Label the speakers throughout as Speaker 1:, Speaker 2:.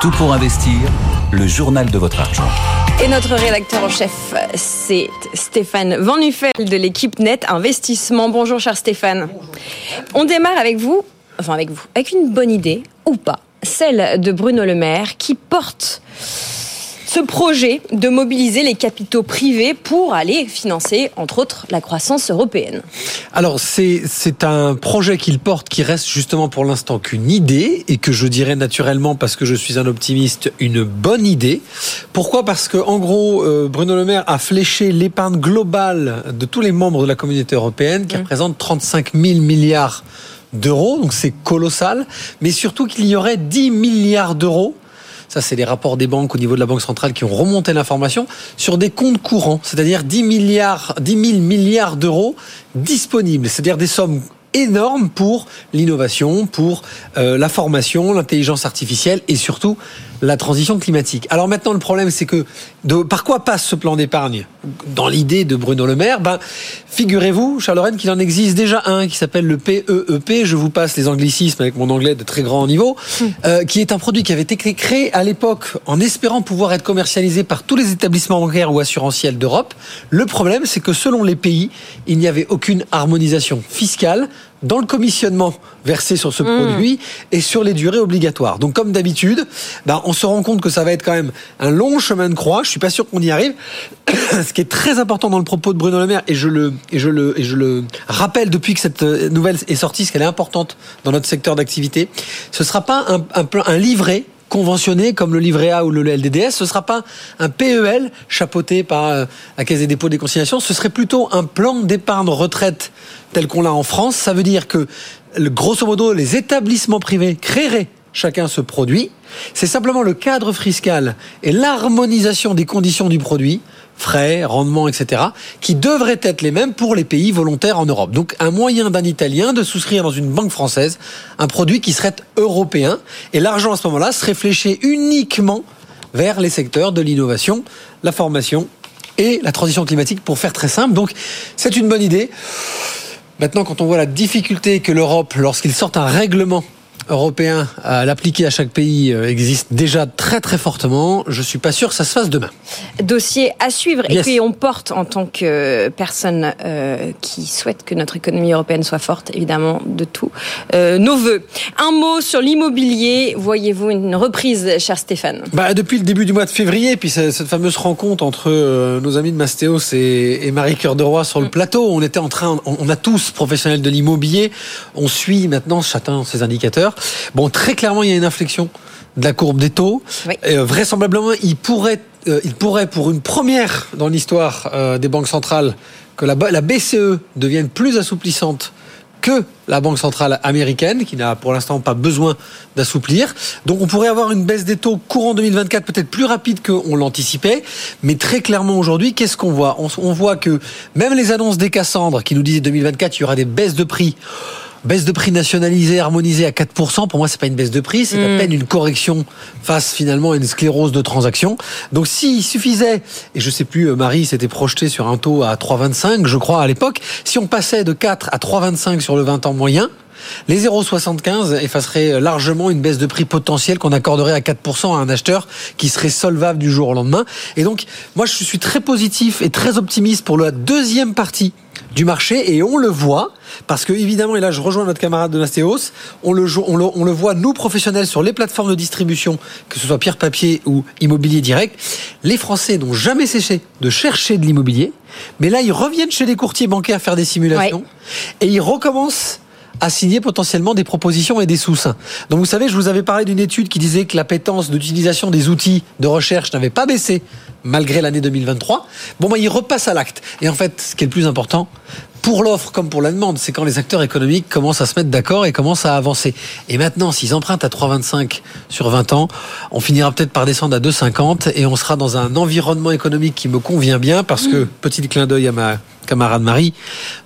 Speaker 1: Tout pour investir, le journal de votre argent.
Speaker 2: Et notre rédacteur en chef, c'est Stéphane Van Nuffel de l'équipe Net Investissement. Bonjour cher Stéphane. On démarre avec vous, enfin avec vous, avec une bonne idée ou pas, celle de Bruno Le Maire qui porte ce projet de mobiliser les capitaux privés pour aller financer, entre autres, la croissance européenne
Speaker 3: Alors, c'est, un projet qu'il porte qui reste justement pour l'instant qu'une idée et que je dirais naturellement, parce que je suis un optimiste, une bonne idée. Pourquoi? Parce que, en gros, euh, Bruno Le Maire a fléché l'épargne globale de tous les membres de la communauté européenne qui mmh. représente 35 000 milliards d'euros, donc c'est colossal, mais surtout qu'il y aurait 10 milliards d'euros ça c'est les rapports des banques au niveau de la Banque centrale qui ont remonté l'information sur des comptes courants, c'est-à-dire 10 milliards, 10 000 milliards d'euros disponibles, c'est-à-dire des sommes énormes pour l'innovation, pour euh, la formation, l'intelligence artificielle et surtout la transition climatique. Alors maintenant, le problème, c'est que de, par quoi passe ce plan d'épargne? Dans l'idée de Bruno Le Maire, ben, figurez-vous, Charles qu'il en existe déjà un qui s'appelle le PEEP. E Je vous passe les anglicismes avec mon anglais de très grand niveau, hmm. euh, qui est un produit qui avait été créé à l'époque en espérant pouvoir être commercialisé par tous les établissements bancaires ou assurantiels d'Europe. Le problème, c'est que selon les pays, il n'y avait aucune harmonisation fiscale dans le commissionnement versé sur ce hmm. produit et sur les durées obligatoires. Donc comme d'habitude, ben, on se rend compte que ça va être quand même un long chemin de croix. Je suis pas sûr qu'on y arrive. Ce qui est très important dans le propos de Bruno Le Maire, et je le, et je le, et je le rappelle depuis que cette euh, nouvelle est sortie, ce qu'elle est importante dans notre secteur d'activité, ce sera pas un, un, un livret conventionné comme le livret A ou le LDDS, ce ne sera pas un PEL chapeauté par euh, la Caisse des dépôts des consignations, ce serait plutôt un plan d'épargne retraite tel qu'on l'a en France. Ça veut dire que, grosso modo, les établissements privés créeraient chacun ce produit. C'est simplement le cadre fiscal et l'harmonisation des conditions du produit, frais, rendements, etc., qui devraient être les mêmes pour les pays volontaires en Europe. Donc un moyen d'un Italien de souscrire dans une banque française un produit qui serait européen. Et l'argent à ce moment-là serait fléché uniquement vers les secteurs de l'innovation, la formation et la transition climatique, pour faire très simple. Donc c'est une bonne idée. Maintenant, quand on voit la difficulté que l'Europe, lorsqu'il sort un règlement européen à l'appliquer à chaque pays euh, existe déjà très très fortement. Je suis pas sûr que ça se fasse demain.
Speaker 2: Dossier à suivre. Et puis on porte en tant que personne euh, qui souhaite que notre économie européenne soit forte, évidemment, de tout, euh, nos voeux. Un mot sur l'immobilier. Voyez-vous une reprise, cher Stéphane?
Speaker 3: Bah, Depuis le début du mois de février, puis cette fameuse rencontre entre nos amis de Mastéos et, Marie Cœur de Roi sur le mm. plateau, on était en train, on, a tous professionnels de l'immobilier, on suit maintenant chacun ses indicateurs. Bon, très clairement, il y a une inflexion de la courbe des taux. Euh, vraisemblablement, il pourrait, euh, il pourrait, pour une première dans l'histoire euh, des banques centrales, que la, la BCE devienne plus assouplissante que la Banque centrale américaine, qui n'a pour l'instant pas besoin d'assouplir. Donc on pourrait avoir une baisse des taux courant 2024 peut-être plus rapide qu'on l'anticipait. Mais très clairement aujourd'hui, qu'est-ce qu'on voit? On, on, voit que même les annonces des Cassandres qui nous disaient 2024, il y aura des baisses de prix baisse de prix nationalisée, harmonisée à 4%, pour moi, c'est pas une baisse de prix, c'est à mm. peine une correction face finalement à une sclérose de transaction. Donc s'il suffisait, et je sais plus, euh, Marie s'était projeté sur un taux à 3,25, je crois, à l'époque, si on passait de 4 à 3,25 sur le 20 ans moyen, les 0,75 effaceraient largement une baisse de prix potentielle qu'on accorderait à 4% à un acheteur qui serait solvable du jour au lendemain. Et donc, moi, je suis très positif et très optimiste pour la deuxième partie du marché. Et on le voit parce que évidemment et là je rejoins notre camarade de Nastéos on le, on le, on le voit nous professionnels sur les plateformes de distribution que ce soit pierre papier ou immobilier direct les Français n'ont jamais cessé de chercher de l'immobilier. Mais là ils reviennent chez les courtiers bancaires faire des simulations. Et ils recommencent à signer potentiellement des propositions et des sous-seins. Donc vous savez, je vous avais parlé d'une étude qui disait que l'appétence d'utilisation des outils de recherche n'avait pas baissé malgré l'année 2023. Bon, bah, il repasse à l'acte. Et en fait, ce qui est le plus important, pour l'offre comme pour la demande, c'est quand les acteurs économiques commencent à se mettre d'accord et commencent à avancer. Et maintenant, s'ils empruntent à 3,25 sur 20 ans, on finira peut-être par descendre à 2,50 et on sera dans un environnement économique qui me convient bien parce que, petit clin d'œil à ma camarade Marie,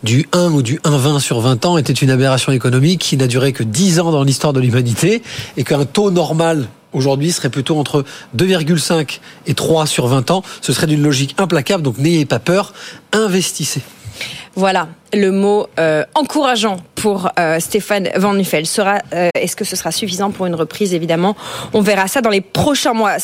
Speaker 3: du 1 ou du 1,20 sur 20 ans était une aberration économique qui n'a duré que 10 ans dans l'histoire de l'humanité et qu'un taux normal aujourd'hui serait plutôt entre 2,5 et 3 sur 20 ans. Ce serait d'une logique implacable, donc n'ayez pas peur, investissez.
Speaker 2: Voilà, le mot euh, encourageant pour euh, Stéphane Van Nuffel. Sera, euh, est-ce que ce sera suffisant pour une reprise Évidemment, on verra ça dans les prochains mois.